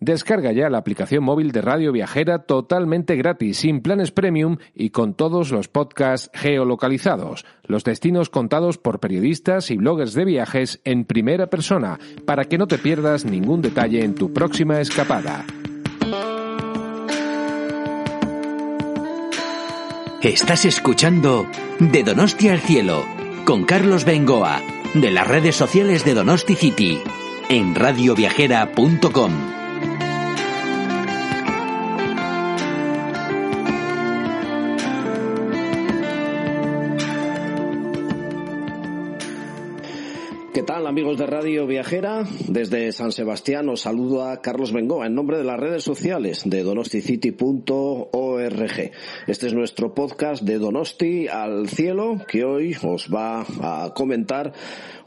Descarga ya la aplicación móvil de Radio Viajera totalmente gratis, sin planes premium y con todos los podcasts geolocalizados, los destinos contados por periodistas y bloggers de viajes en primera persona, para que no te pierdas ningún detalle en tu próxima escapada. Estás escuchando De Donosti al Cielo, con Carlos Bengoa, de las redes sociales de Donosti City, en radioviajera.com. amigos de Radio Viajera? Desde San Sebastián os saluda Carlos Bengoa en nombre de las redes sociales de donosticity.org. Este es nuestro podcast de Donosti al cielo que hoy os va a comentar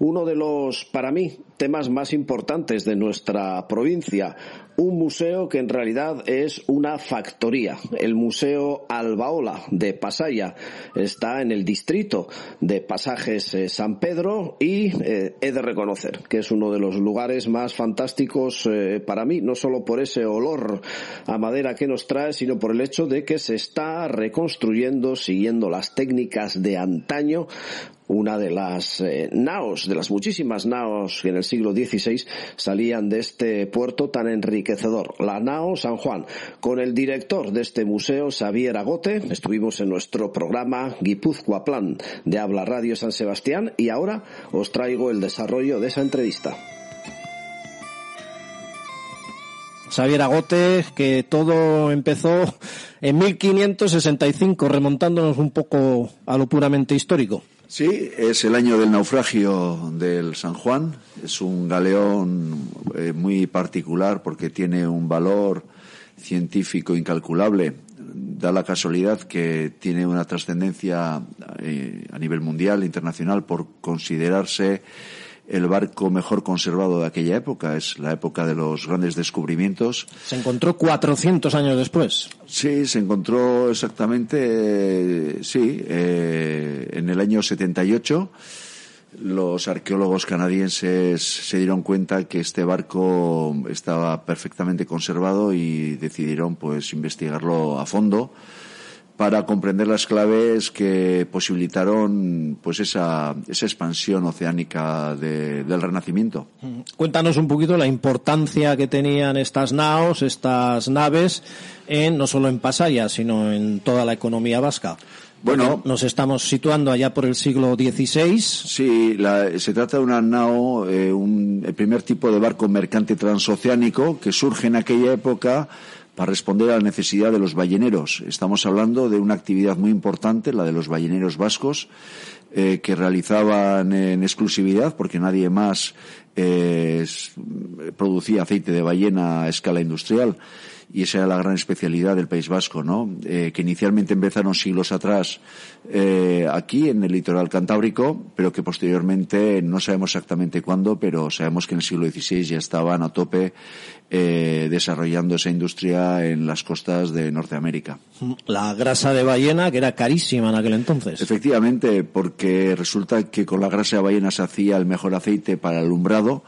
uno de los, para mí, temas más importantes de nuestra provincia, un museo que en realidad es una factoría. El Museo Albaola de Pasaya está en el distrito de Pasajes eh, San Pedro y eh, he de reconocer que es uno de los lugares más fantásticos eh, para mí, no solo por ese olor a madera que nos trae, sino por el hecho de que se está reconstruyendo siguiendo las técnicas de antaño una de las eh, naos, de las muchísimas naos que en el siglo XVI salían de este puerto tan enriquecedor, la nao San Juan. Con el director de este museo, Xavier Agote, estuvimos en nuestro programa Guipúzcoa Plan de Habla Radio San Sebastián y ahora os traigo el desarrollo de esa entrevista. Xavier Agote, que todo empezó en 1565, remontándonos un poco a lo puramente histórico. Sí, es el año del naufragio del San Juan. Es un galeón eh, muy particular porque tiene un valor científico incalculable. Da la casualidad que tiene una trascendencia eh, a nivel mundial, internacional, por considerarse el barco mejor conservado de aquella época. Es la época de los grandes descubrimientos. Se encontró 400 años después. Sí, se encontró exactamente, eh, sí, eh, en el año 78. Los arqueólogos canadienses se dieron cuenta que este barco estaba perfectamente conservado y decidieron pues investigarlo a fondo para comprender las claves que posibilitaron pues esa, esa expansión oceánica del Renacimiento. Cuéntanos un poquito la importancia que tenían estas naos, estas naves, en, no solo en Pasaya, sino en toda la economía vasca. Bueno, nos estamos situando allá por el siglo XVI. Sí, se trata de una nao, eh, un, el primer tipo de barco mercante transoceánico que surge en aquella época para responder a la necesidad de los balleneros. Estamos hablando de una actividad muy importante, la de los balleneros vascos, eh, que realizaban en exclusividad, porque nadie más eh, producía aceite de ballena a escala industrial y esa era la gran especialidad del País Vasco, ¿no? Eh, que inicialmente empezaron siglos atrás aquí en el litoral cantábrico, pero que posteriormente no sabemos exactamente cuándo, pero sabemos que en el siglo XVI ya estaban a tope eh, desarrollando esa industria en las costas de Norteamérica. La grasa de ballena que era carísima en aquel entonces. Efectivamente, porque resulta que con la grasa de ballena se hacía el mejor aceite para el alumbrado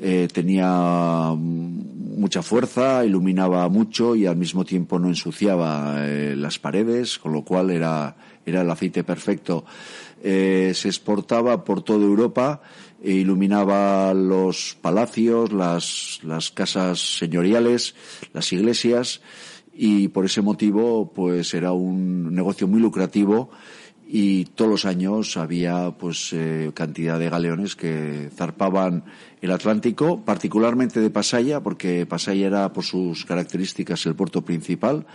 eh, tenía mucha fuerza, iluminaba mucho y al mismo tiempo no ensuciaba eh, las paredes, con lo cual era, era el aceite perfecto. Eh, se exportaba por toda Europa e iluminaba los palacios, las, las casas señoriales, las iglesias y por ese motivo pues era un negocio muy lucrativo y todos los años había pues eh, cantidad de galeones que zarpaban el Atlántico, particularmente de Pasaya, porque Pasaya era por sus características el puerto principal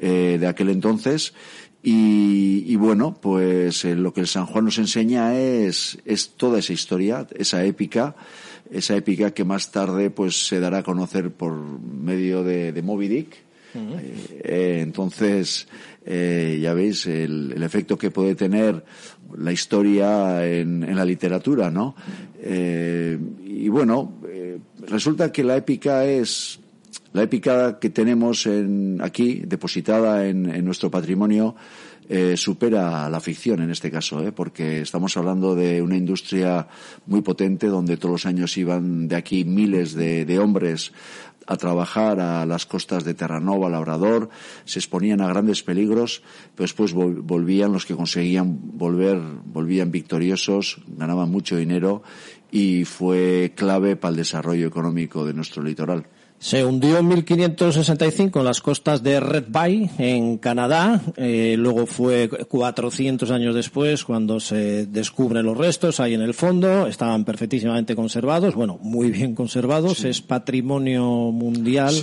eh, de aquel entonces. Y, bueno, pues eh, lo que el San Juan nos enseña es, es toda esa historia, esa épica, esa épica que más tarde pues se dará a conocer por medio de, de Moby Dick. Eh, entonces, eh, ya veis el, el, efecto que puede tener la historia en, en la literatura, ¿no? Eh, y bueno, eh, resulta que la épica es la épica que tenemos en, aquí depositada en, en nuestro patrimonio eh, supera la ficción en este caso, ¿eh? porque estamos hablando de una industria muy potente donde todos los años iban de aquí miles de hombres a trabajar a las costas de Terranova, Labrador, se exponían a grandes peligros, pero después volvían los que conseguían volver, volvían victoriosos, ganaban mucho dinero y fue clave para el desarrollo económico de nuestro litoral. Se hundió en 1565 en las costas de Red Bay, en Canadá. Eh, luego fue 400 años después cuando se descubren los restos ahí en el fondo. Estaban perfectísimamente conservados, bueno, muy bien conservados. Es patrimonio mundial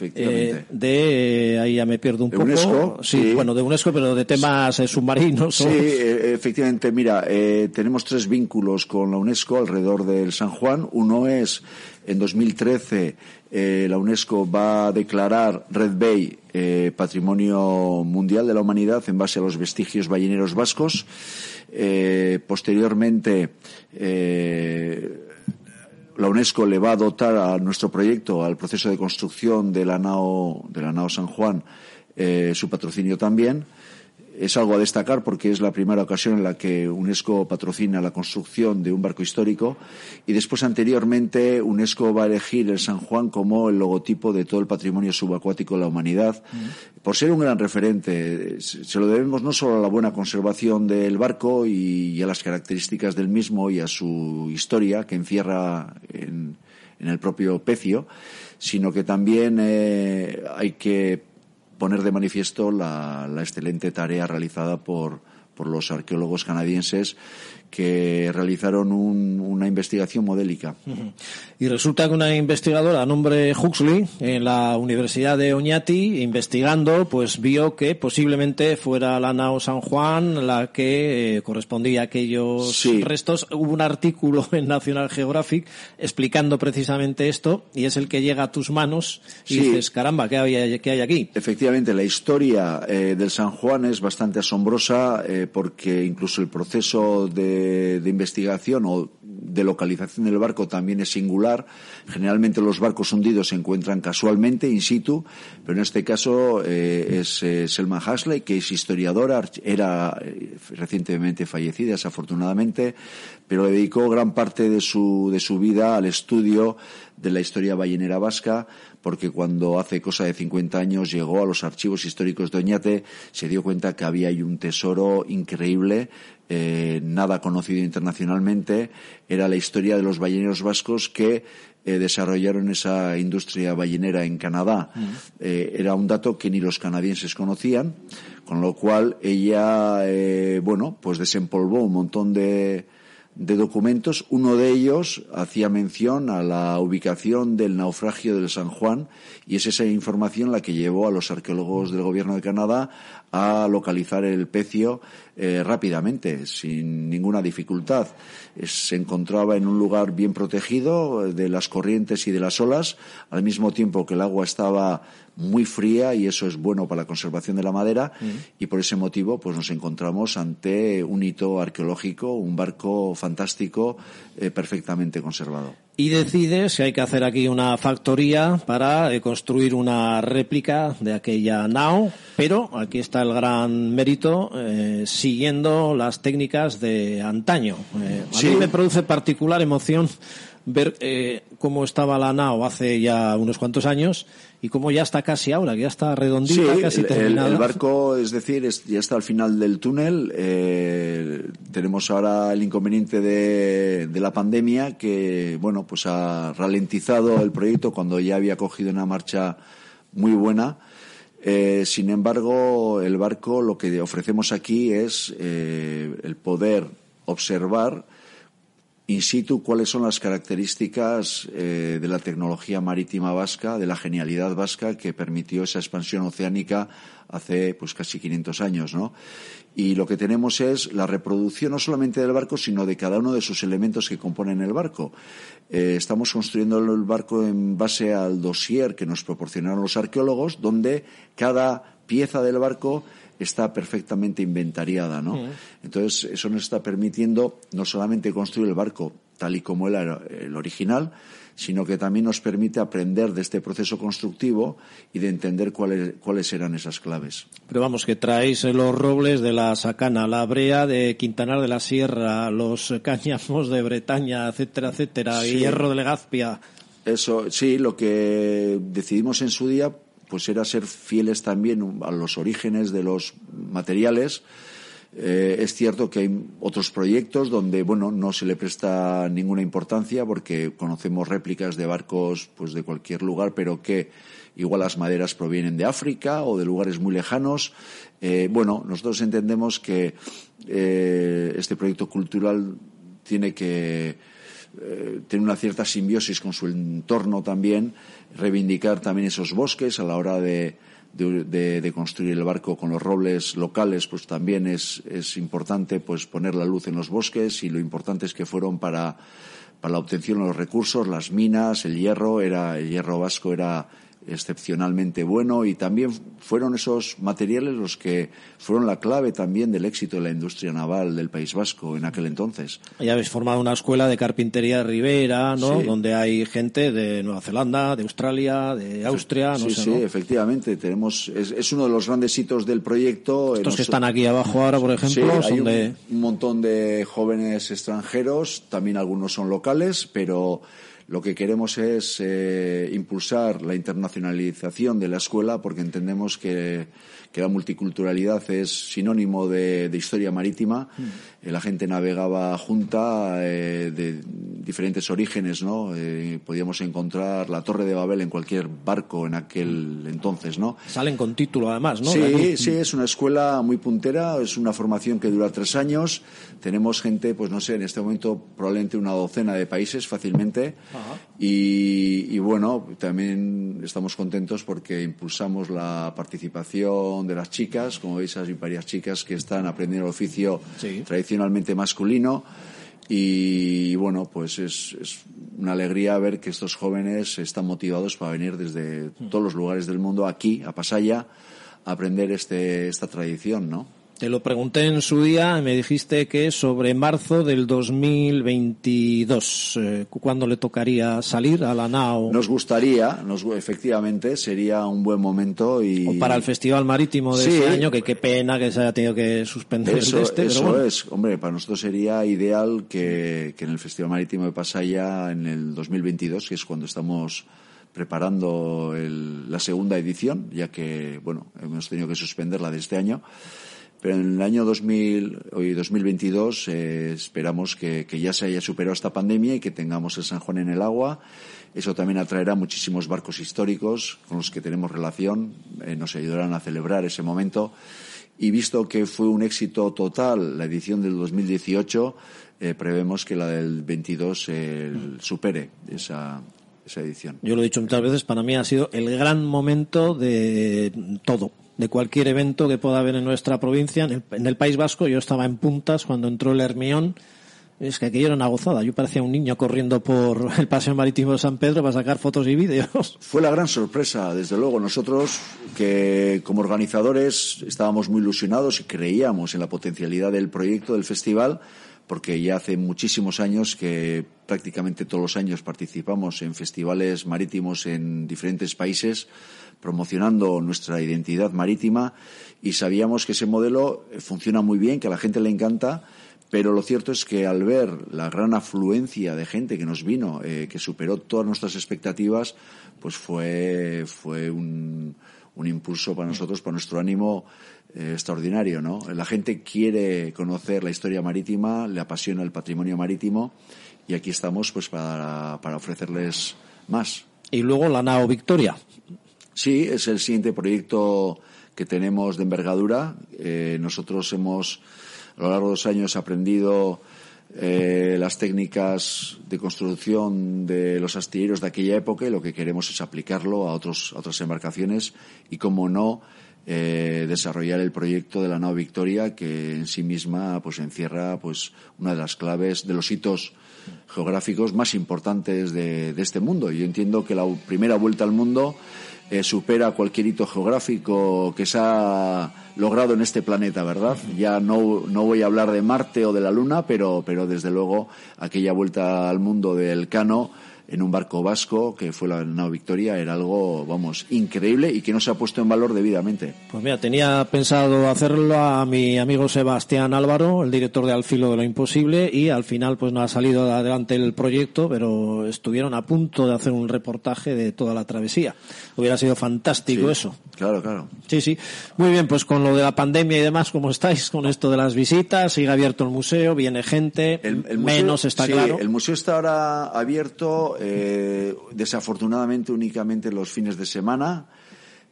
eh, de, eh, ahí ya me pierdo un poco. UNESCO, sí, bueno, de UNESCO, pero de temas submarinos. Sí, efectivamente, mira, tenemos tres vínculos con la UNESCO alrededor del San Juan. Uno es en 2013 eh, la UNESCO va a declarar Red Bay eh, Patrimonio Mundial de la Humanidad en base a los vestigios balleneros vascos. Eh, posteriormente, la UNESCO le va a dotar a nuestro proyecto, al proceso de construcción de la nao, de la nao San Juan, su patrocinio también es algo a destacar porque es la primera ocasión en la que UNESCO patrocina la construcción de un barco histórico y después anteriormente UNESCO va a elegir el San Juan como el logotipo de todo el patrimonio subacuático de la humanidad por ser un gran referente. Se lo debemos no solo a la buena conservación del barco y, a las características del mismo y a su historia que encierra en, el propio pecio, sino que también eh, hay que poner de manifiesto la, la excelente tarea realizada por, por los arqueólogos canadienses que realizaron una investigación modélica. Y resulta que una investigadora a nombre Huxley en la Universidad de Oñati, investigando, pues vio que posiblemente fuera la nao San Juan la que eh, correspondía a aquellos restos. Hubo un artículo en National Geographic explicando precisamente esto y es el que llega a tus manos y dices, caramba, ¿qué, hay, qué hay aquí? Efectivamente, la historia eh, del San Juan es bastante asombrosa eh, porque incluso el proceso de de, investigación o de localización del barco también es singular. Generalmente los barcos hundidos se encuentran casualmente in situ, pero en este caso eh, es eh, Selma Hasley, que es historiadora, era eh, recientemente fallecida, desafortunadamente, pero dedicó gran parte de su, de su vida al estudio de la historia ballenera vasca, porque cuando hace cosa de 50 años llegó a los archivos históricos de Oñate, se dio cuenta que había ahí un tesoro increíble eh, nada conocido internacionalmente, era la historia de los balleneros vascos que eh, desarrollaron esa industria ballenera en Canadá. Eh, era un dato que ni los canadienses conocían, con lo cual ella, bueno, pues desempolvó un montón de, de documentos. Uno de ellos hacía mención a la ubicación del naufragio del San Juan y es esa información la que llevó a los arqueólogos del gobierno de Canadá a localizar el pecio eh, rápidamente, sin ninguna dificultad. se encontraba en un lugar bien protegido de las corrientes y de las olas, al mismo tiempo que el agua estaba muy fría y eso es bueno para la conservación de la madera y por ese motivo pues nos encontramos ante un hito arqueológico, un barco fantástico eh, perfectamente conservado. Y decide si hay que hacer aquí una factoría para eh, construir una réplica de aquella nao, pero aquí está el gran mérito eh, siguiendo las técnicas de antaño. a mí me produce particular emoción ver cómo estaba la nao hace ya unos cuantos años y como ya está casi ahora, que ya está redondita, casi terminada. El, barco, es decir, ya está al final del túnel. Eh, tenemos ahora el inconveniente de, de, la pandemia que, bueno, pues ha ralentizado el proyecto cuando ya había cogido una marcha muy buena. Eh, sin embargo, el barco lo que ofrecemos aquí es eh, el poder observar in situ cuáles son las características eh, de la tecnología marítima vasca, de la genialidad vasca que permitió esa expansión oceánica hace pues casi 500 años, ¿no? Y lo que tenemos es la reproducción no solamente del barco, sino de cada uno de sus elementos que componen el barco. Eh, estamos construyendo el barco en base al dossier que nos proporcionaron los arqueólogos, donde cada pieza del barco está perfectamente inventariada, ¿no? Entonces, eso nos está permitiendo no solamente construir el barco tal y como era el original, sino que también nos permite aprender de este proceso constructivo y de entender cuáles, cuáles eran esas claves. Pero vamos, que traéis los robles de la Sacana, la brea de Quintanar de la Sierra, los cáñamos de Bretaña, etcétera, etcétera, hierro de Legazpia. Eso, sí, lo que decidimos en su día pues era ser fieles también a los orígenes de los materiales. Eh, es cierto que hay otros proyectos donde, bueno, no se le presta ninguna importancia porque conocemos réplicas de barcos, pues de cualquier lugar, pero que igual las maderas provienen de África o de lugares muy lejanos. Eh, bueno, nosotros entendemos que eh, este proyecto cultural tiene que eh, tener una cierta simbiosis con su entorno también, reivindicar también esos bosques a la hora de, de, construir el barco con los robles locales, pues también es, es, importante pues poner la luz en los bosques y lo importante es que fueron para, para la obtención de los recursos, las minas, el hierro, era, el hierro vasco era excepcionalmente bueno y también fueron esos materiales los que fueron la clave también del éxito de la industria naval del País Vasco en aquel entonces. Ya habéis formado una escuela de carpintería Rivera, ¿no? Donde hay gente de Nueva Zelanda, de Australia, de Austria, no sí, sé, Sí, efectivamente. Tenemos, es, uno de los grandes hitos del proyecto. Estos que están aquí abajo ahora, por ejemplo, son de... un montón de jóvenes extranjeros, también algunos son locales, pero lo que queremos es eh, impulsar la internacionalización de la escuela porque entendemos que, la multiculturalidad es sinónimo de, historia marítima. Mm. Eh, la gente navegaba junta eh, de diferentes orígenes, ¿no? podíamos encontrar la Torre de Babel en cualquier barco en aquel entonces, ¿no? Salen con título además, ¿no? Sí, sí, es una escuela muy puntera, es una formación que dura tres años. Tenemos gente, pues no sé, en este momento probablemente una docena de países fácilmente. Y, bueno, también estamos contentos porque impulsamos la participación de las chicas. Como veis, hay varias chicas que están aprendiendo el oficio tradicionalmente masculino. Y, bueno, pues es, es, una alegría ver que estos jóvenes están motivados para venir desde mm. todos los lugares del mundo aquí, a Pasaya, a aprender este, esta tradición, ¿no? Te lo pregunté en su día y me dijiste que sobre marzo del 2022, eh, ¿cuándo le tocaría salir a la NAO? Nos gustaría, nos, efectivamente, sería un buen momento y... O para el Festival Marítimo de ese año, que qué pena que se haya tenido que suspender eso, este. Eso es, hombre, para nosotros sería ideal que, que en el Festival Marítimo de Pasaya en el 2022, que es cuando estamos preparando el, la segunda edición, ya que, bueno, hemos tenido que suspender la de este año, pero en el año 2000, hoy 2022 eh, esperamos que, ya se haya superado esta pandemia y que tengamos el San Juan en el agua. Eso también atraerá muchísimos barcos históricos con los que tenemos relación, eh, nos ayudarán a celebrar ese momento. Y visto que fue un éxito total la edición del 2018, eh, prevemos que la del 22 supere esa, esa edición. Yo lo he dicho muchas veces, para mí ha sido el gran momento de todo de cualquier evento que pueda haber en nuestra provincia. En el, País Vasco yo estaba en puntas cuando entró el Hermión. Es que aquello era una gozada. Yo parecía un niño corriendo por el Paseo Marítimo de San Pedro para sacar fotos y vídeos. Fue la gran sorpresa, desde luego. Nosotros, que como organizadores estábamos muy ilusionados y creíamos en la potencialidad del proyecto del festival, porque ya hace muchísimos años que prácticamente todos los años participamos en festivales marítimos en diferentes países promocionando nuestra identidad marítima y sabíamos que ese modelo funciona muy bien, que a la gente le encanta, pero lo cierto es que al ver la gran afluencia de gente que nos vino, eh, que superó todas nuestras expectativas, pues fue, fue un, un impulso para nosotros, para nuestro ánimo eh, extraordinario, ¿no? La gente quiere conocer la historia marítima, le apasiona el patrimonio marítimo y aquí estamos pues para, para ofrecerles más. Y luego la nao Victoria. Sí, es el siguiente proyecto que tenemos de envergadura. Eh, nosotros hemos, a lo largo de los años, aprendido eh, las técnicas de construcción de los astilleros de aquella época y lo que queremos es aplicarlo a, otros, otras embarcaciones y, como no, eh, desarrollar el proyecto de la nave Victoria que en sí misma pues encierra pues una de las claves de los hitos geográficos más importantes de, de este mundo. Yo entiendo que la primera vuelta al mundo eh, supera cualquier hito geográfico que se ha logrado en este planeta, ¿verdad? Ya no, no voy a hablar de Marte o de la Luna, pero, pero desde luego aquella vuelta al mundo del Cano en un barco vasco, que fue la nao Victoria, era algo, vamos, increíble y que no se ha puesto en valor debidamente. Pues mira, tenía pensado hacerlo a mi amigo Sebastián Álvaro, el director de Al filo de lo imposible, y al final pues no ha salido adelante el proyecto, pero estuvieron a punto de hacer un reportaje de toda la travesía. Hubiera sido fantástico eso. Claro, claro. Sí, sí. Muy bien, pues con lo de la pandemia y demás, ¿cómo estáis con esto de las visitas? Sigue abierto el museo, viene gente, el, menos está claro. El museo está ahora abierto eh, desafortunadamente únicamente los fines de semana.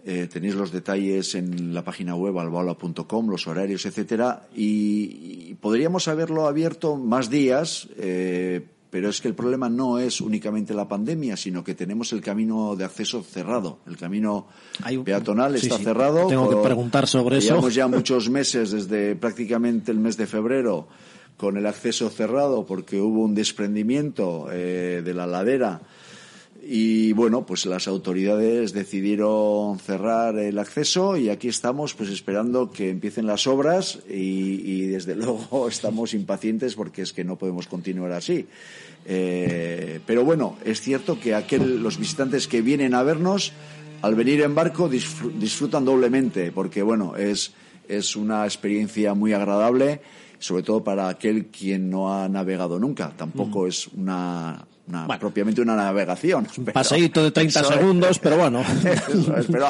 Eh, tenéis los detalles en la página web albaola.com, los horarios, etcétera, y, podríamos haberlo abierto más días, eh, pero es que el problema no es únicamente la pandemia, sino que tenemos el camino de acceso cerrado. El camino peatonal está cerrado. Tengo que preguntar sobre eso. Llevamos ya muchos meses, desde prácticamente el mes de febrero, con el acceso cerrado porque hubo un desprendimiento eh, de la ladera y bueno, pues las autoridades decidieron cerrar el acceso y aquí estamos pues esperando que empiecen las obras y, desde luego estamos impacientes porque es que no podemos continuar así. Eh, pero bueno, es cierto que aquel, los visitantes que vienen a vernos al venir en barco disfrutan doblemente porque bueno, es, es una experiencia muy agradable sobre todo para aquel quien no ha navegado nunca. Tampoco mm. es una, propiamente una navegación. Un paseíto de 30 segundos, pero bueno. pero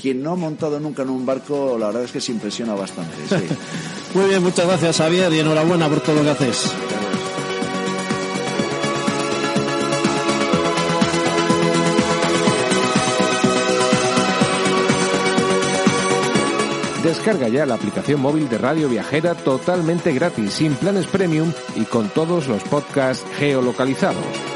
quien no ha montado nunca en un barco, la verdad es que se impresiona bastante. Muy bien, muchas gracias Javier y enhorabuena por todo lo que haces. Descarga ya la aplicación móvil de Radio Viajera totalmente gratis, sin planes premium y con todos los podcasts geolocalizados.